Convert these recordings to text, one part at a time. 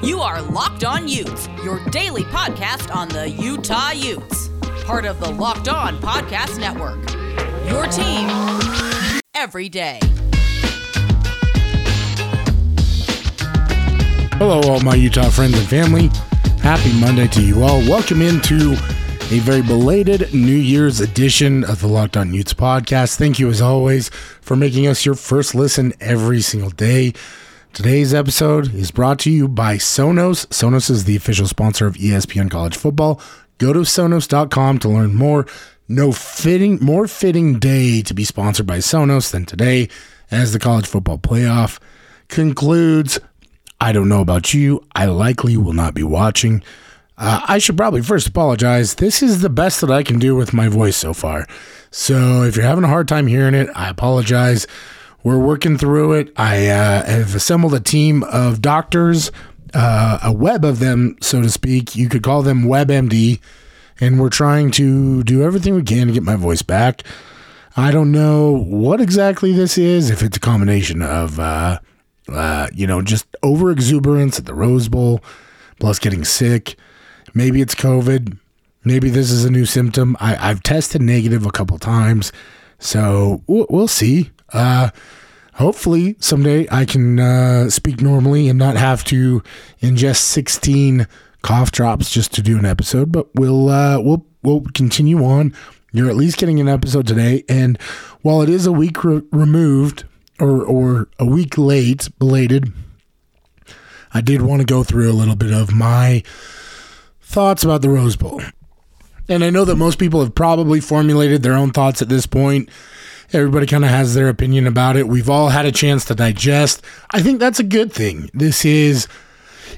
You are Locked On Utes, your daily podcast on the Utah Utes. Part of the Locked On Podcast Network. Your team every day. Hello, all my Utah friends and family. Happy Monday to you all. Welcome into a very belated New Year's edition of the Locked On Utes podcast. Thank you, as always, for making us your first listen every single day. Today's episode is brought to you by Sonos. Sonos is the official sponsor of ESPN College Football. Go to sonos.com to learn more. No fitting, more fitting day to be sponsored by Sonos than today as the college football playoff concludes. I don't know about you. I likely will not be watching. Uh, I should probably first apologize. This is the best that I can do with my voice so far. So if you're having a hard time hearing it, I apologize. We're working through it. I uh, have assembled a team of doctors, uh, a web of them, so to speak. You could call them WebMD, and we're trying to do everything we can to get my voice back. I don't know what exactly this is, if it's a combination of, uh, uh, you know, just over exuberance at the Rose Bowl, plus getting sick. Maybe it's COVID. Maybe this is a new symptom. I, have tested negative a couple times, so we'll, we'll see. Uh, hopefully someday I can uh, speak normally and not have to ingest 16 cough drops just to do an episode. But we'll uh, we'll we'll continue on. You're at least getting an episode today, and while it is a week re- removed or or a week late, belated, I did want to go through a little bit of my thoughts about the Rose Bowl. And I know that most people have probably formulated their own thoughts at this point. Everybody kind of has their opinion about it. We've all had a chance to digest. I think that's a good thing. This is,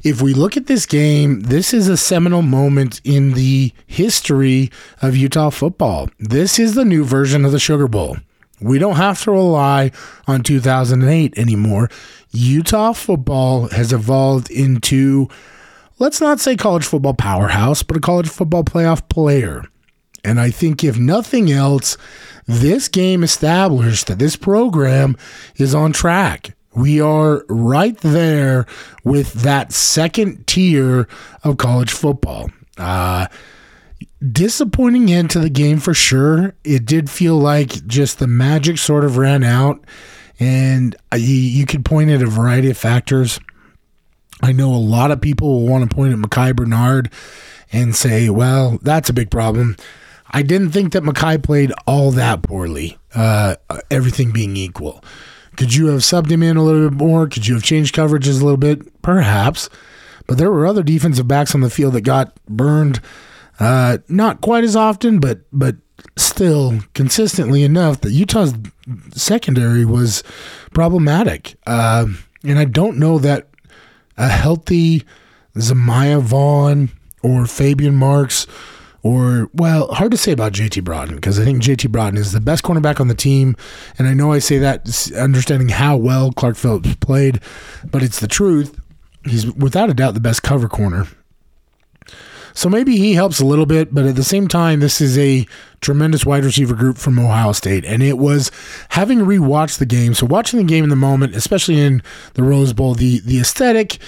if we look at this game, this is a seminal moment in the history of Utah football. This is the new version of the Sugar Bowl. We don't have to rely on 2008 anymore. Utah football has evolved into, let's not say college football powerhouse, but a college football playoff player. And I think, if nothing else, this game established that this program is on track. We are right there with that second tier of college football. Uh, disappointing end to the game for sure. It did feel like just the magic sort of ran out, and you, you could point at a variety of factors. I know a lot of people will want to point at Micah Bernard and say, well, that's a big problem. I didn't think that Micah played all that poorly, uh, everything being equal. Could you have subbed him in a little bit more? Could you have changed coverages a little bit? Perhaps. But there were other defensive backs on the field that got burned, uh, not quite as often, but but still consistently enough that Utah's secondary was problematic. Uh, and I don't know that a healthy Zemaiah Vaughn or Faybian Marks or well, hard to say about JT Broughton because I think JT Broughton is the best cornerback on the team, and I know I say that understanding how well Clark Phillips played, but it's the truth. He's without a doubt the best cover corner. So maybe he helps a little bit, but at the same time, this is a tremendous wide receiver group from Ohio State. And it was having rewatched the game, so watching the game in the moment, especially in the Rose Bowl, the the aesthetic,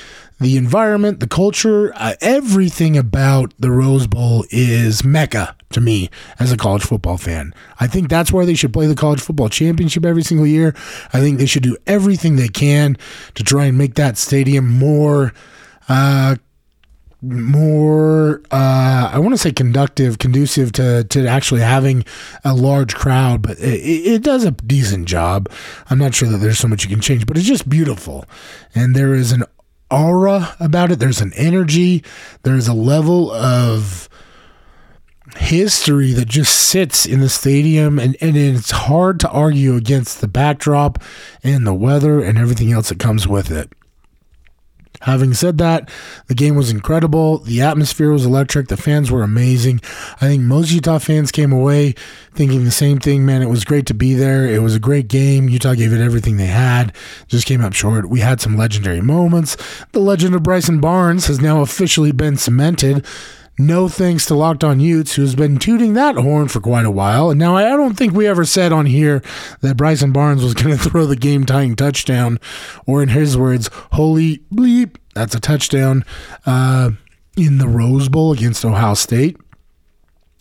the environment, the culture, uh, everything about the Rose Bowl is mecca to me as a college football fan. I think that's where they should play the college football championship every single year. I think they should do everything they can to try and make that stadium more. Uh, more uh, I want to say conductive, conducive to to actually having a large crowd, but it, it, does a decent job. I'm not sure that there's so much you can change, but it's just beautiful, and there is an aura about it. There's an energy. There's a level of history that just sits in the stadium and, and it's hard to argue against the backdrop and the weather and everything else that comes with it. Having said that, the game was incredible. The atmosphere was electric. The fans were amazing. I think most Utah fans came away thinking the same thing. Man, it was great to be there. It was a great game. Utah gave it everything they had. Just came up short. We had some legendary moments. The legend of Bryson Barnes has now officially been cemented. No thanks to Locked On Utes, who's been tooting that horn for quite a while. And now I don't think we ever said on here that Bryson Barnes was going to throw the game tying touchdown, or in his words, holy bleep, That's a touchdown uh, in the Rose Bowl against Ohio State.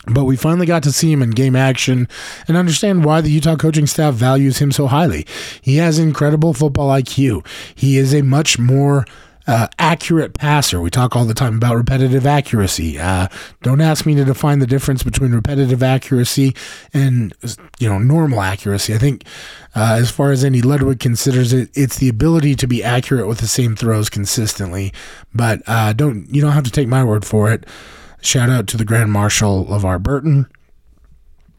But we finally got to see him in game action and understand why the Utah coaching staff values him so highly. He has incredible football IQ. He is a much more uh, accurate passer. We talk all the time about repetitive accuracy. Uh, don't ask me to define the difference between repetitive accuracy and you know normal accuracy. I think uh, as far as Andy Ludwig considers it, it's the ability to be accurate with the same throws consistently. But uh, don't you don't have to take my word for it. Shout out to the Grand Marshal LeVar Burton.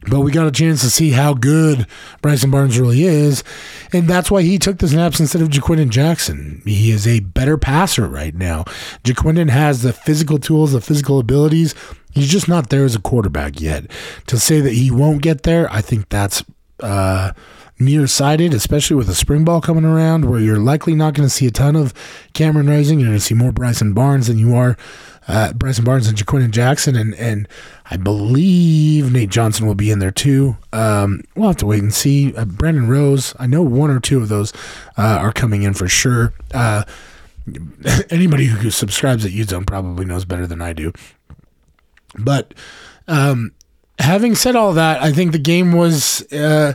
But we got a chance to see how good Bryson Barnes really is. And that's why he took the snaps instead of Ja'Quinden Jackson. He is a better passer right now. Ja'Quinden has the physical tools, the physical abilities. He's just not there as a quarterback yet. To say that he won't get there, I think that's uh, nearsighted, especially with a spring ball coming around where you're likely not going to see a ton of Cameron Rising. You're going to see more Bryson Barnes than you are uh, Bryson Barnes and Ja'Quinden Jackson, and and I believe Nate Johnson will be in there too. Um, we'll have to wait and see. Uh, Brandon Rose, I know one or two of those uh, are coming in for sure. Uh, anybody who subscribes at UteZone probably knows better than I do. But um, having said all that, I think the game was uh,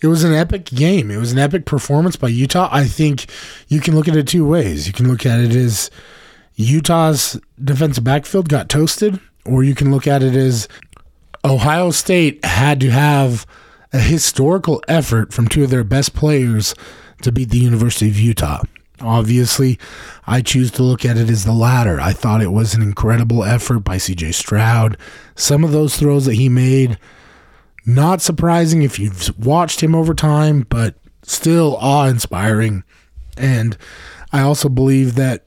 it was an epic game. It was an epic performance by Utah. I think you can look at it two ways. You can look at it as Utah's defensive backfield got toasted, or you can look at it as Ohio State had to have a historical effort from two of their best players to beat the University of Utah. Obviously, I choose to look at it as the latter. I thought it was an incredible effort by CJ Stroud. Some of those throws that he made, not surprising if you've watched him over time, but still awe inspiring. And I also believe that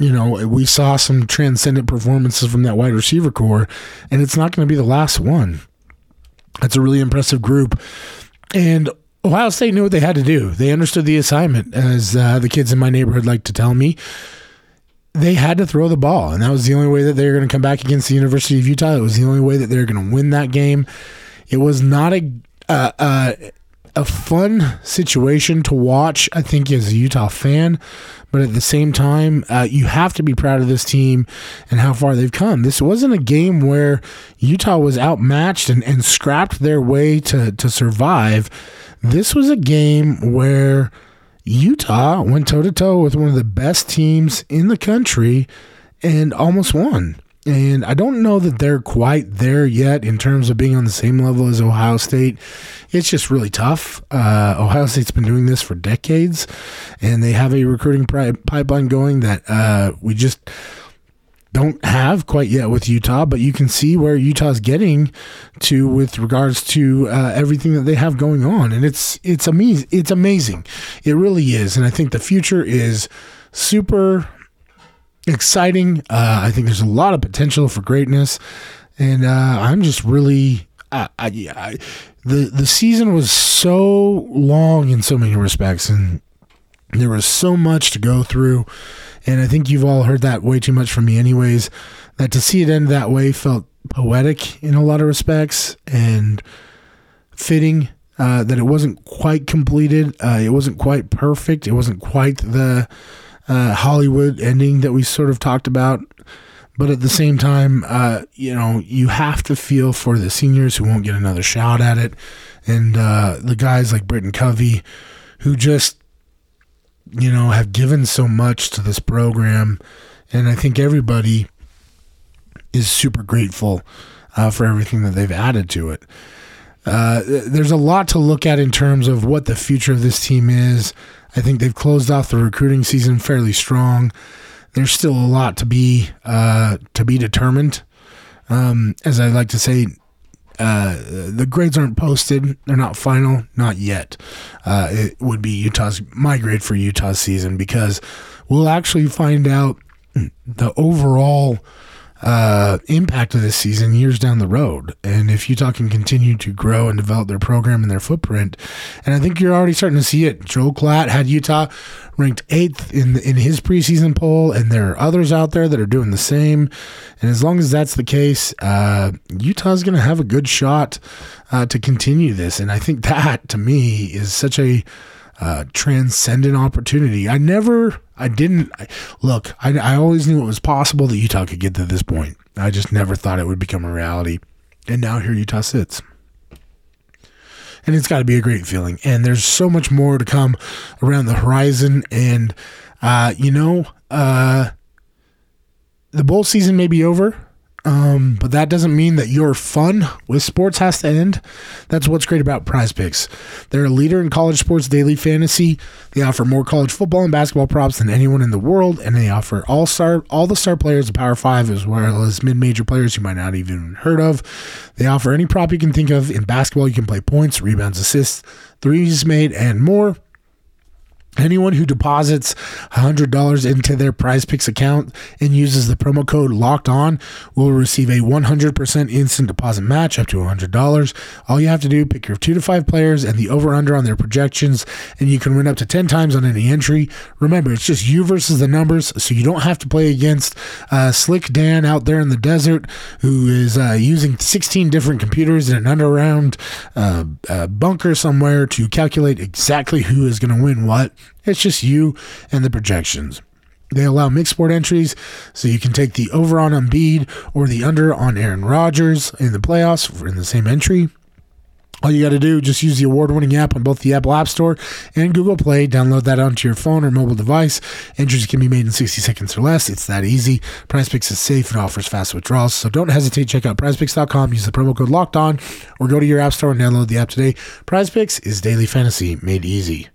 you know, we saw some transcendent performances from that wide receiver core, and it's not going to be the last one. That's a really impressive group. And Ohio State knew what they had to do. They understood the assignment, as uh, the kids in my neighborhood like to tell me. They had to throw the ball, and that was the only way that they were going to come back against the University of Utah. It was the only way that they were going to win that game. It was not a uh, uh, a fun situation to watch. I think as a Utah fan, but at the same time, uh, you have to be proud of this team and how far they've come. This wasn't a game where Utah was outmatched and, and scrapped their way to, to survive. This was a game where Utah went toe to toe with one of the best teams in the country and almost won. And I don't know that they're quite there yet in terms of being on the same level as Ohio State. It's just really tough. Uh, Ohio State's been doing this for decades, and they have a recruiting pipeline going that uh, we just don't have quite yet with Utah, but you can see where Utah's getting to with regards to uh, everything that they have going on, and it's it's amazing. It's amazing. It really is, and I think the future is super exciting. Uh, I think there's a lot of potential for greatness, and uh, I'm just really. I, I, I, the the season was so long in so many respects, and there was so much to go through. And I think you've all heard that way too much from me, anyways. That to see it end that way felt poetic in a lot of respects and fitting. Uh, that it wasn't quite completed. Uh, it wasn't quite perfect. It wasn't quite the uh, Hollywood ending that we sort of talked about. But at the same time, uh, you know, you have to feel for the seniors who won't get another shot at it, and uh, the guys like Britton Covey, who just, you know, have given so much to this program, and I think everybody is super grateful uh, for everything that they've added to it. Uh, there's a lot to look at in terms of what the future of this team is. I think they've closed off the recruiting season fairly strong. There's still a lot to be uh, to be determined. Um, as I like to say, uh, the grades aren't posted; they're not final, not yet. Uh, it would be Utah's my grade for Utah's season because we'll actually find out the overall uh, impact of this season years down the road. And if Utah can continue to grow and develop their program and their footprint, and I think you're already starting to see it. Joel Klatt had Utah ranked eighth in in his preseason poll, and there are others out there that are doing the same. And as long as that's the case, uh, Utah's going to have a good shot uh, to continue this. And I think that, to me, is such a transcendent opportunity. I never, I didn't I, look. I, I always knew it was possible that Utah could get to this point. I just never thought it would become a reality. And now here Utah sits and it's got to be a great feeling. And there's so much more to come around the horizon. And, uh, you know, uh, the bowl season may be over, um, but that doesn't mean that your fun with sports has to end. That's what's great about PrizePicks. They're a leader in college sports daily fantasy. They offer more college football and basketball props than anyone in the world, and they offer all star all the star players of Power Five as well as mid major players you might not even heard of. They offer any prop you can think of in basketball. You can play points, rebounds, assists, threes made, and more. Anyone who deposits $100 into their PrizePicks account and uses the promo code locked on will receive a 100% instant deposit match up to $100. All you have to do, pick your two to five players and the over under on their projections, and you can win up to 10 times on any entry. Remember, it's just you versus the numbers, so you don't have to play against uh, Slick Dan out there in the desert who is uh, using 16 different computers in an underground uh, uh bunker somewhere to calculate exactly who is going to win what. It's just you and the projections. They allow mixed sport entries, so you can take the over on Embiid or the under on Aaron Rodgers in the playoffs in the same entry. All you got to do, just use the award-winning app on both the Apple App Store and Google Play. Download that onto your phone or mobile device. Entries can be made in 60 seconds or less. It's that easy. PrizePicks is safe and offers fast withdrawals, so don't hesitate. Check out PrizePicks.com. Use the promo code Locked On, or go to your app store and download the app today. PrizePicks is daily fantasy made easy.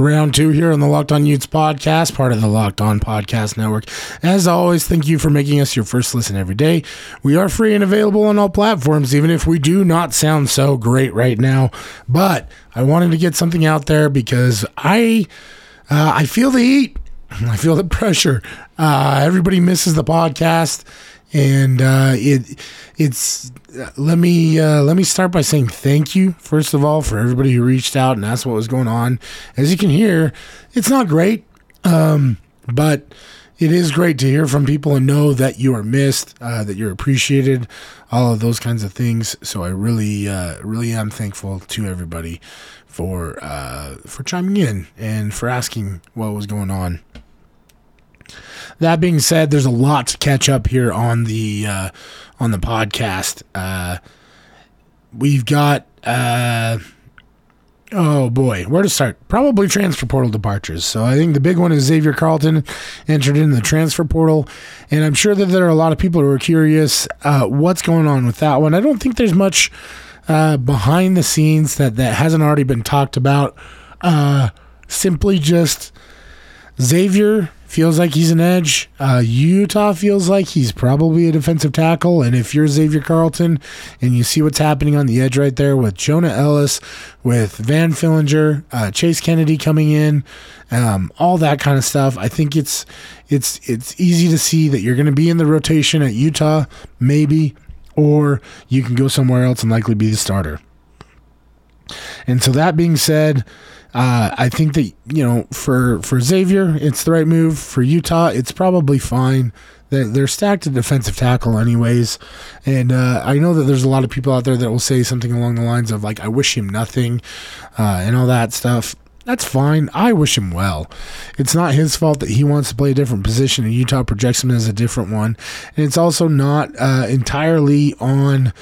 Round two here on the Locked On Utes podcast, part of the Locked On Podcast Network. As always, thank you for making us your first listen every day. We are free and available on all platforms, even if we do not sound so great right now. But I wanted to get something out there because I uh, I feel the heat. I feel the pressure. Uh, everybody misses the podcast and uh, it it's let me uh, let me start by saying thank you first of all for everybody who reached out and asked what was going on. As you can hear, it's not great, um, but it is great to hear from people and know that you are missed, uh, that you're appreciated, all of those kinds of things. So I really, uh, really am thankful to everybody for uh, for chiming in and for asking what was going on. That being said, there's a lot to catch up here on the uh, on the podcast. Uh, we've got uh, oh boy, where to start? Probably transfer portal departures. So I think the big one is Xavier Carlton entered in the transfer portal, and I'm sure that there are a lot of people who are curious uh, what's going on with that one. I don't think there's much uh, behind the scenes that that hasn't already been talked about. Uh, simply just Xavier feels like he's an edge. Uh, Utah feels like he's probably a defensive tackle. And if you're Xavier Carlton and you see what's happening on the edge right there with Jonah Elliss, with Van Fillinger, uh, Chase Kennedy coming in, um, all that kind of stuff, I think it's it's it's easy to see that you're going to be in the rotation at Utah, maybe, or you can go somewhere else and likely be the starter. And so that being said, uh, I think that you know for for Xavier, it's the right move. For Utah, it's probably fine. They're, they're stacked at defensive tackle, anyways. And uh, I know that there's a lot of people out there that will say something along the lines of like, "I wish him nothing," uh, and all that stuff. That's fine. I wish him well. It's not his fault that he wants to play a different position, and Utah projects him as a different one. And it's also not uh, entirely on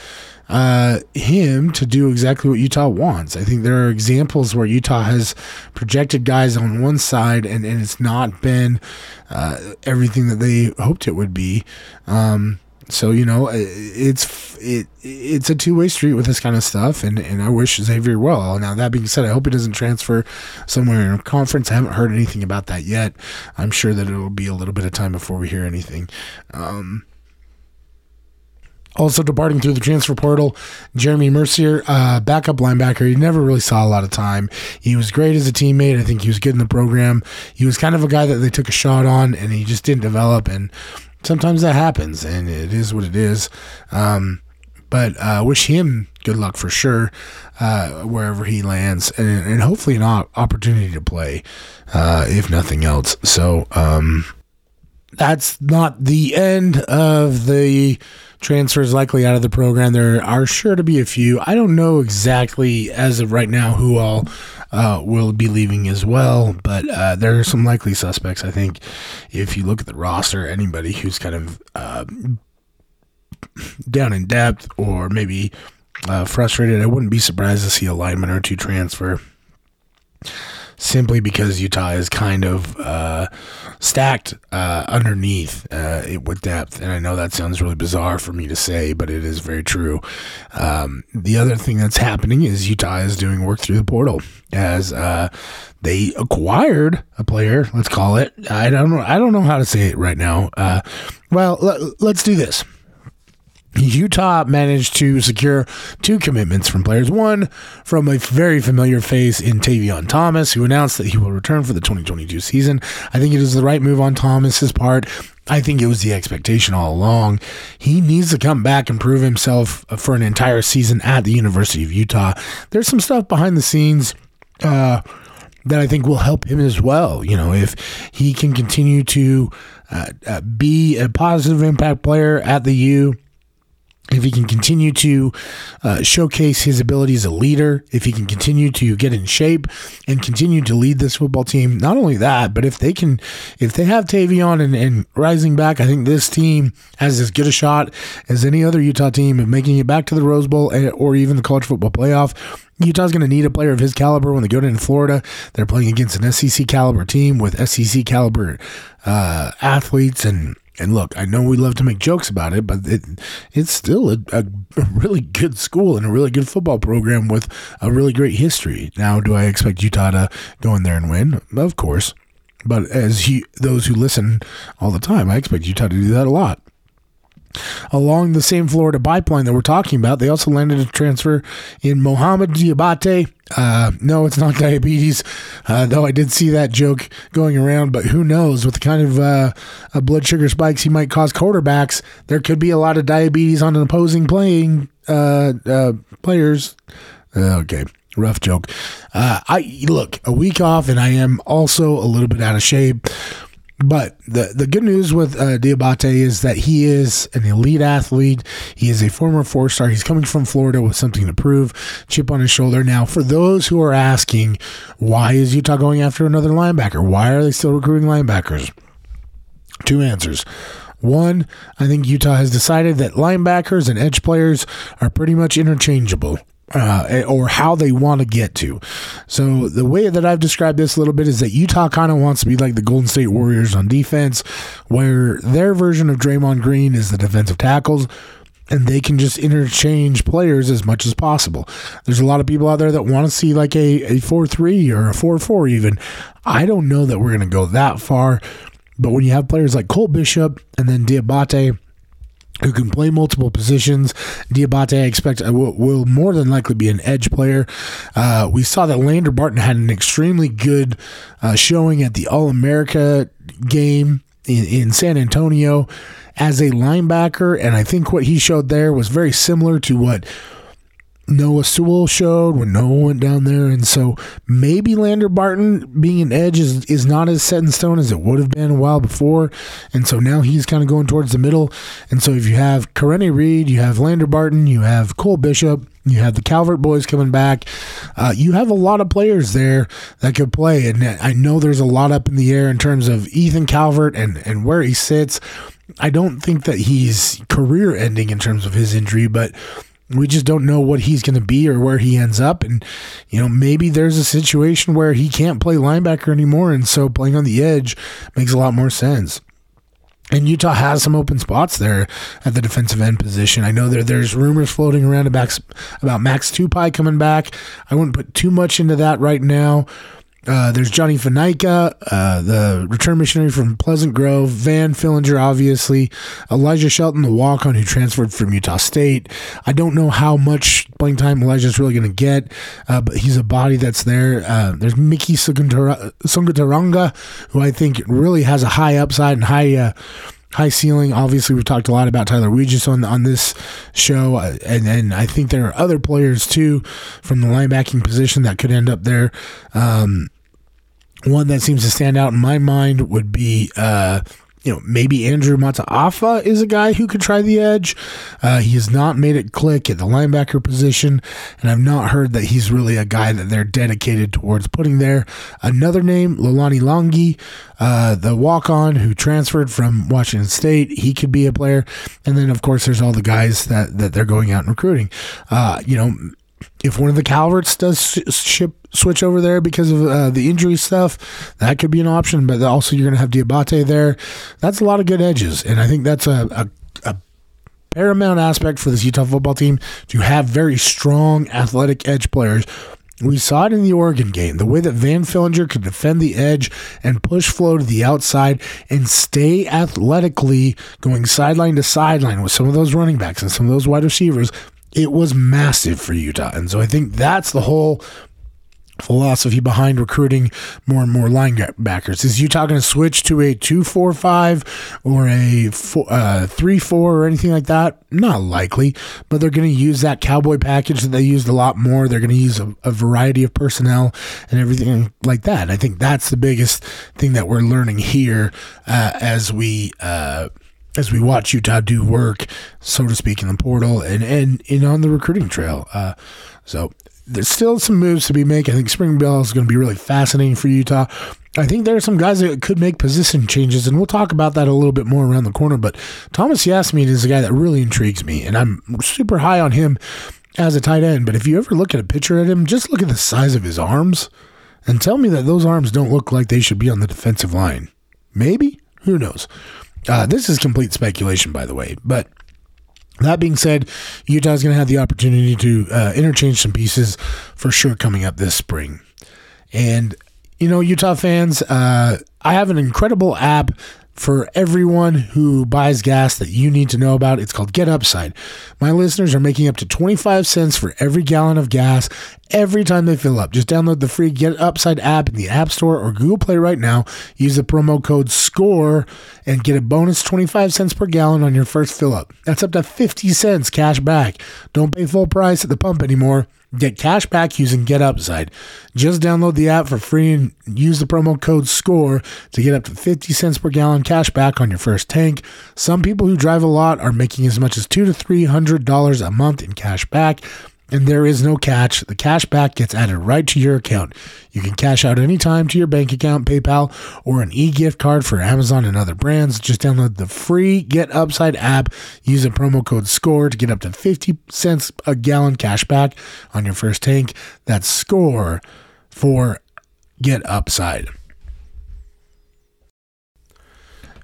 uh, him to do exactly what Utah wants. I think there are examples where Utah has projected guys on one side and, and it's not been uh, everything that they hoped it would be. Um, so you know, it's it it's a two way street with this kind of stuff, and, and I wish Xavier well. Now that being said, I hope he doesn't transfer somewhere in a conference. I haven't heard anything about that yet. I'm sure that it'll be a little bit of time before we hear anything. Um, also departing through the transfer portal, Jeremy Mercier, uh, backup linebacker. He never really saw a lot of time. He was great as a teammate. I think he was good in the program. He was kind of a guy that they took a shot on, and he just didn't develop. And sometimes that happens, and it is what it is. Um, but uh, wish him good luck for sure uh, wherever he lands, and, and, hopefully an opportunity to play, uh, if nothing else. So um, that's not the end of the transfers likely out of the program. There are sure to be a few. I don't know exactly as of right now who all uh, will be leaving as well, but uh, there are some likely suspects. I think if you look at the roster, anybody who's kind of uh, down in depth or maybe uh, frustrated, I wouldn't be surprised to see a lineman or two transfer simply because Utah is kind of uh, stacked uh, underneath uh, with depth. And I know that sounds really bizarre for me to say, but it is very true. Um, the other thing that's happening is Utah is doing work through the portal as uh, they acquired a player. Let's call it. I don't know. I don't know how to say it right now. Uh, well, let, let's do this. Utah managed to secure two commitments from players. One from a very familiar face in Tavion Thomas, who announced that he will return for the 2022 season. I think it is the right move on Thomas's part. I think it was the expectation all along. He needs to come back and prove himself for an entire season at the University of Utah. There's some stuff behind the scenes. Uh, that I think will help him as well. You know, if he can continue to uh, uh, be a positive impact player at the U, if he can continue to uh, showcase his ability as a leader, if he can continue to get in shape and continue to lead this football team, not only that, but if they can, if they have Tavion and, and Rising back, I think this team has as good a shot as any other Utah team of making it back to the Rose Bowl or even the college football playoff. Utah's going to need a player of his caliber when they go to Florida. They're playing against an SEC caliber team with SEC caliber uh, athletes and and look, I know we love to make jokes about it, but it, it's still a, a, really good school and a really good football program with a really great history. Now, do I expect Utah to go in there and win? Of course. But as he, those who listen all the time, I expect Utah to do that a lot. Along the same Florida pipeline that we're talking about, they also landed a transfer in Mohamed Diabate. Uh, no, it's not diabetes, uh, though I did see that joke going around. But who knows? With the kind of uh, blood sugar spikes he might cause quarterbacks, there could be a lot of diabetes on an opposing playing uh, uh, players. Uh, okay, rough joke. I look a week off, and I am also a little bit out of shape. But the, the good news with uh, Diabate is that he is an elite athlete. He is a former four star. He's coming from Florida with something to prove, chip on his shoulder. Now, for those who are asking, why is Utah going after another linebacker? Why are they still recruiting linebackers? Two answers. One, I think Utah has decided that linebackers and edge players are pretty much interchangeable uh, or how they want to get to. So the way that I've described this a little bit is that Utah kind of wants to be like the Golden State Warriors on defense, where their version of Draymond Green is the defensive tackles. And they can just interchange players as much as possible. There's a lot of people out there that want to see like a, a 4 3 or a 4 4 even. I don't know that we're going to go that far. But when you have players like Cole Bishop and then Diabate, who can play multiple positions. Diabate, I expect, uh, will, will, more than likely be an edge player. Uh, we saw that Lander Barton had an extremely good uh, showing at the All America game in, in San Antonio as a linebacker, and I think what he showed there was very similar to what Noah Sewell showed when Noah went down there. And so maybe Lander Barton being an edge is, is not as set in stone as it would have been a while before. And so now he's kind of going towards the middle. And so if you have Karene Reid, you have Lander Barton, you have Cole Bishop, you have the Calvert boys coming back. Uh, you have a lot of players there that could play. And I know there's a lot up in the air in terms of Ethan Calvert and, and where he sits. I don't think that he's career ending in terms of his injury, but we just don't know what he's going to be or where he ends up. And, you know, maybe there's a situation where he can't play linebacker anymore. And so playing on the edge makes a lot more sense. And Utah has some open spots there at the defensive end position. I know there there's rumors floating around about Max Tupai coming back. I wouldn't put too much into that right now. Uh, there's Johnny Fanaika, uh, the return missionary from Pleasant Grove, Van Fillinger, obviously, Elijah Shelton, the walk on who transferred from Utah State. I don't know how much playing time Elijah's really going to get, uh, but he's a body that's there. Uh, there's Mickey Sungataranga, who I think really has a high upside and high uh, high ceiling. Obviously, we've talked a lot about Tyler Wegis on on this show, and and I think there are other players too from the linebacking position that could end up there. Um, one that seems to stand out in my mind would be uh, you know, maybe Andrew Mataafa is a guy who could try the edge. Uh, he has not made it click at the linebacker position, and I've not heard that he's really a guy that they're dedicated towards putting there. Another name, Lolani Longi, uh, the walk on who transferred from Washington State, he could be a player. And then, of course, there's all the guys that, that they're going out and recruiting. Uh, you know, if one of the Calverts does ship switch over there because of uh, the injury stuff, that could be an option. But also, you're going to have Diabate there. That's a lot of good edges, and I think that's a, a, a paramount aspect for this Utah football team to have very strong athletic edge players. We saw it in the Oregon game, the way that Van Fillinger could defend the edge and push flow to the outside and stay athletically going sideline to sideline with some of those running backs and some of those wide receivers it was massive for Utah. And so I think that's the whole philosophy behind recruiting more and more linebackers. Is Utah going to switch to a 2-4-5 or a 3-4 uh, or anything like that? Not likely, but they're going to use that cowboy package that they used a lot more. They're going to use a, a, variety of personnel and everything like that. I think that's the biggest thing that we're learning here uh, as we uh, as we watch Utah do work, so to speak, in the portal and and, and on the recruiting trail. Uh, so there's still some moves to be made. I think Spring Bell is going to be really fascinating for Utah. I think there are some guys that could make position changes, and we'll talk about that a little bit more around the corner. But Thomas Yassmin is a guy that really intrigues me, and I'm super high on him as a tight end. But if you ever look at a picture of him, just look at the size of his arms and tell me that those arms don't look like they should be on the defensive line. Maybe? Who knows? Uh, this is complete speculation, by the way, but that being said, Utah's going to have the opportunity to uh, interchange some pieces for sure coming up this spring. And, you know, Utah fans, uh, I have an incredible app for everyone who buys gas that you need to know about. It's called Get Upside. My listeners are making up to 25 cents for every gallon of gas every time they fill up. Just download the free Get Upside app in the App Store or Google Play right now. Use the promo code SCORE and get a bonus 25 cents per gallon on your first fill up. That's up to 50 cents cash back. Don't pay full price at the pump anymore. Get cash back using Get Upside. Just download the app for free and use the promo code SCORE to get up to 50 cents per gallon cash back on your first tank. Some people who drive a lot are making as much as two to three hundred dollars a month in cash back. And there is no catch. The cash back gets added right to your account. You can cash out anytime to your bank account, PayPal, or an e gift card for Amazon and other brands. Just download the free Get Upside app. Use the promo code SCORE to get up to 50 cents a gallon cash back on your first tank. That's SCORE for Get Upside.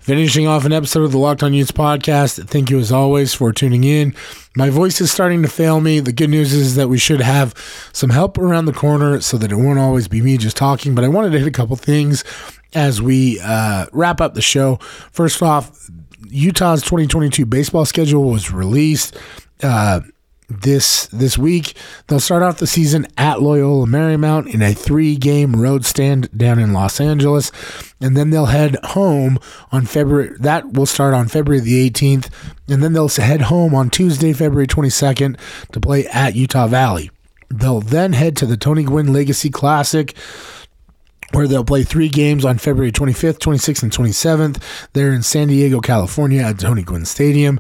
Finishing off an episode of the Locked On Utes podcast. Thank you as always for tuning in. My voice is starting to fail me. The good news is that we should have some help around the corner so that it won't always be me just talking. But I wanted to hit a couple things as we uh, wrap up the show. First off, Utah's 2022 baseball schedule was released. Uh, this this week. They'll start off the season at Loyola Marymount in a three-game road stand down in Los Angeles, and then they'll head home on February. That will start on February the 18th, and then they'll head home on Tuesday, February 22nd, to play at Utah Valley. They'll then head to the Tony Gwynn Legacy Classic where they'll play three games on February 25th, 26th, and 27th. They're in San Diego, California at Tony Gwynn Stadium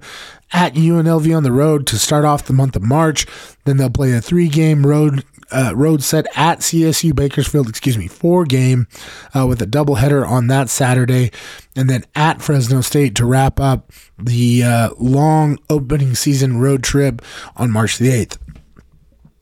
at UNLV on the road to start off the month of March. Then they'll play a three game road uh, road set at CSU Bakersfield, excuse me, four game uh, with a doubleheader on that Saturday, and then at Fresno State to wrap up the uh, long opening season road trip on March the 8th.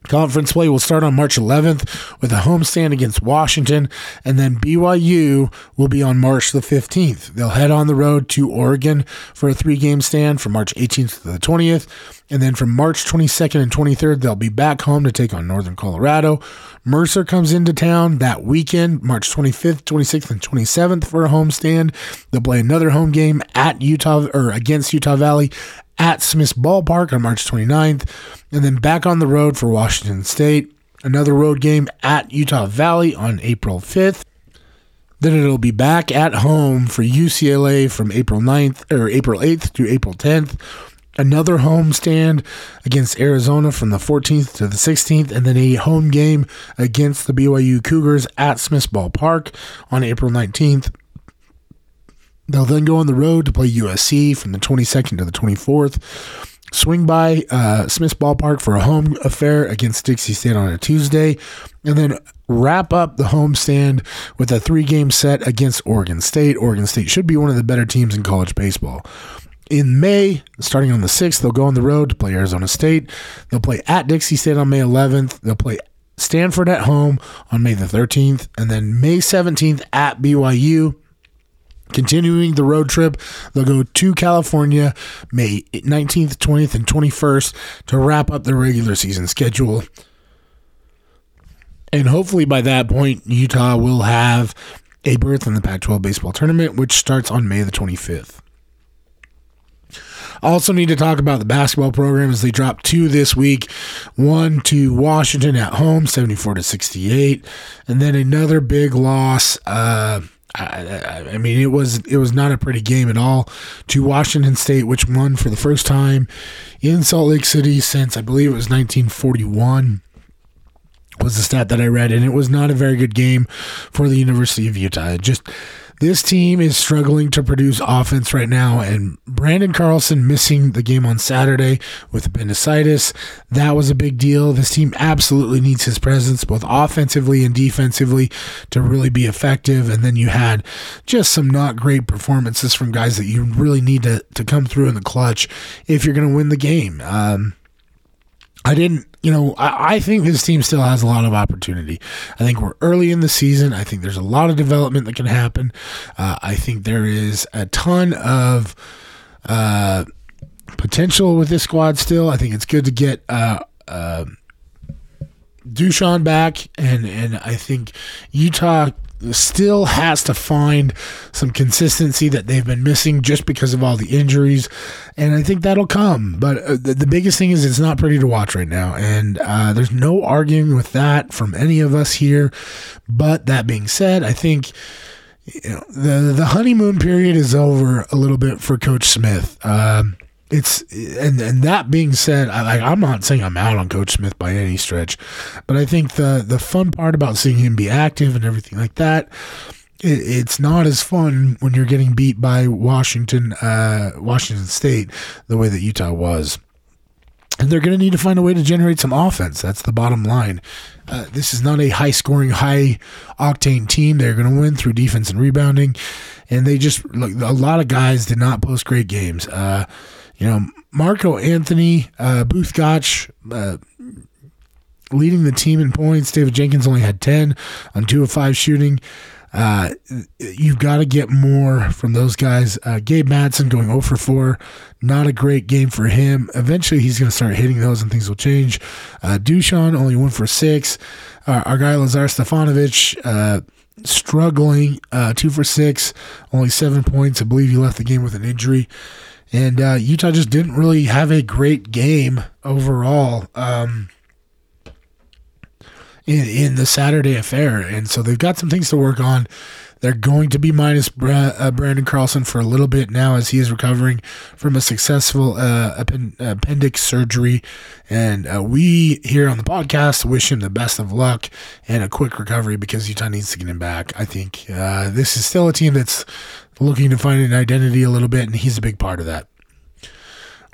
Conference play will start on March 11th with a homestand against Washington, and then BYU will be on March the 15th. They'll head on the road to Oregon for a three game stand from March 18th to the 20th, and then from March 22nd and 23rd, they'll be back home to take on Northern Colorado. Mercer comes into town that weekend, March 25th, 26th, and 27th for a homestand. They'll play another home game at Utah or against Utah Valley at Smith's Ballpark on March 29th, and then back on the road for Washington State. Another road game at Utah Valley on April 5th. Then it'll be back at home for UCLA from April 9th or April 8th to April 10th. Another home stand against Arizona from the 14th to the 16th, and then a home game against the BYU Cougars at Smith's Ballpark on April 19th. They'll then go on the road to play USC from the 22nd to the 24th. Swing by uh, Smith's Ballpark for a home affair against Dixie State on a Tuesday, and then wrap up the homestand with a three game set against Oregon State. Oregon State should be one of the better teams in college baseball. In May, starting on the 6th, they'll go on the road to play Arizona State. They'll play at Dixie State on May 11th. They'll play Stanford at home on May the 13th. And then May 17th at BYU. Continuing the road trip, they'll go to California May 19th, 20th, and 21st to wrap up the regular season schedule. And hopefully by that point, Utah will have a berth in the Pac 12 baseball tournament, which starts on May the 25th. Also, need to talk about the basketball program as they dropped two this week. One to Washington at home, 74 to 68, and then another big loss. Uh, I, I, mean, it was it was not a pretty game at all to Washington State, which won for the first time in Salt Lake City since I believe it was 1941 was the stat that I read, and it was not a very good game for the University of Utah. It just this team is struggling to produce offense right now, and Branden Carlson missing the game on Saturday with appendicitis. That was a big deal. This team absolutely needs his presence, both offensively and defensively, to really be effective. And then you had just some not great performances from guys that you really need to, to come through in the clutch if you're going to win the game. Um, I didn't, you know, I, I, think this team still has a lot of opportunity. I think we're early in the season. I think there's a lot of development that can happen. Uh, I think there is a ton of uh, potential with this squad still. I think it's good to get uh, uh Dusan back, and and I think Utah still has to find some consistency that they've been missing just because of all the injuries. And I think that'll come. But uh, the, the, biggest thing is it's not pretty to watch right now. And uh, there's no arguing with that from any of us here. But that being said, I think. You know, the the honeymoon period is over a little bit for Coach Smith. Um, it's and and that being said, I, I'm not saying I'm out on Coach Smith by any stretch, but I think the the fun part about seeing him be active and everything like that, it, it's not as fun when you're getting beat by Washington, uh, Washington State, the way that Utah was. And they're going to need to find a way to generate some offense. That's the bottom line. Uh, this is not a high scoring, high octane team. They're going to win through defense and rebounding. And they just, look, a lot of guys did not post great games. Uh, you know, Marco Anthony, uh, Both Gach, uh, leading the team in points. David Jenkins only had 10 on 2 of 5 shooting. Uh, you've got to get more from those guys. Uh, Gabe Madsen going 0 for 4. Not a great game for him. Eventually, he's going to start hitting those and things will change. Uh, Dusan only 1 for 6. Uh, our guy Lazar Stefanovic uh, struggling, uh, 2 for 6, only 7 points. I believe he left the game with an injury. And uh, Utah just didn't really have a great game overall um, in, in the Saturday affair. And so they've got some things to work on. They're going to be minus uh, Branden Carlson for a little bit now as he is recovering from a successful uh, append- appendix surgery. And uh, we here on the podcast wish him the best of luck and a quick recovery because Utah needs to get him back. I think uh, this is still a team that's looking to find an identity a little bit, and he's a big part of that.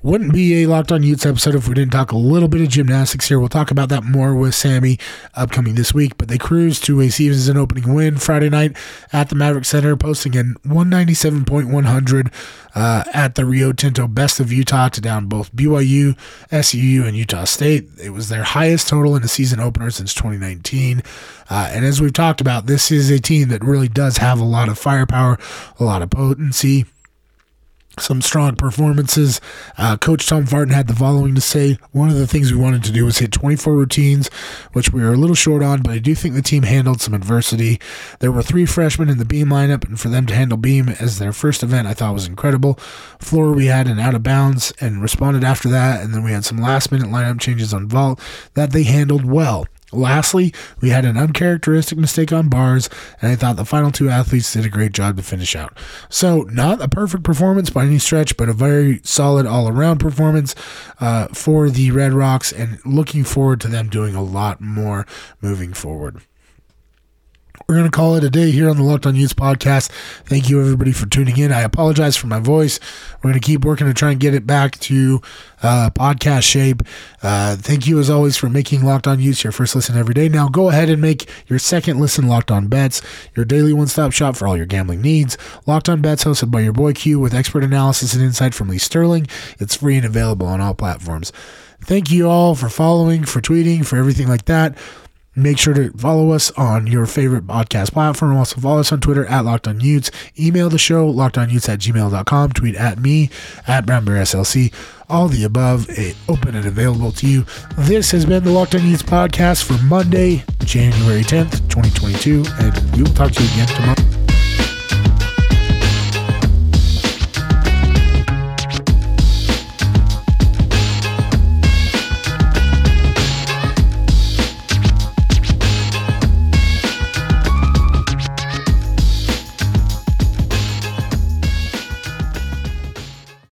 Wouldn't be a Locked On Utes episode if we didn't talk a little bit of gymnastics here. We'll talk about that more with Sammy upcoming this week. But they cruised to a season opening win Friday night at the Maverik Center, posting an 197.100 uh, at the Rio Tinto Best of Utah to down both BYU, SUU, and Utah State. It was their highest total in a season opener since 2019. Uh, and as we've talked about, this is a team that really does have a lot of firepower, a lot of potency some strong performances. Uh, Coach Tom Farden had the following to say One of the things we wanted to do was hit 24 routines, which we were a little short on, but I do think the team handled some adversity. There were three freshmen in the beam lineup, and for them to handle beam as their first event, I thought was incredible. Floor, we had an out of bounds and responded after that, and then we had some last minute lineup changes on vault that they handled well. Lastly, we had an uncharacteristic mistake on bars, and I thought the final two athletes did a great job to finish out. So, not a perfect performance by any stretch, but a very solid all around performance uh, for the Red Rocks, and looking forward to them doing a lot more moving forward. We're going to call it a day here on the Locked On Utes podcast. Thank you, everybody, for tuning in. I apologize for my voice. We're going to keep working to try and get it back to uh, podcast shape. Uh, thank you, as always, for making Locked On Utes your first listen every day. Now, go ahead and make your second listen Locked On Bets, your daily one stop shop for all your gambling needs. Locked On Bets, hosted by your boy Q, with expert analysis and insight from Lee Sterling. It's free and available on all platforms. Thank you all for following, for tweeting, for everything like that. Make sure to follow us on your favorite podcast platform. Also follow us on Twitter at Locked On Utes. Email the show, lockedonutes at gmail.com. Tweet at me, at Brownbear SLC. All the above, eh, open and available to you. This has been the Locked On Utes podcast for Monday, January 10th, 2022. And we will talk to you again tomorrow.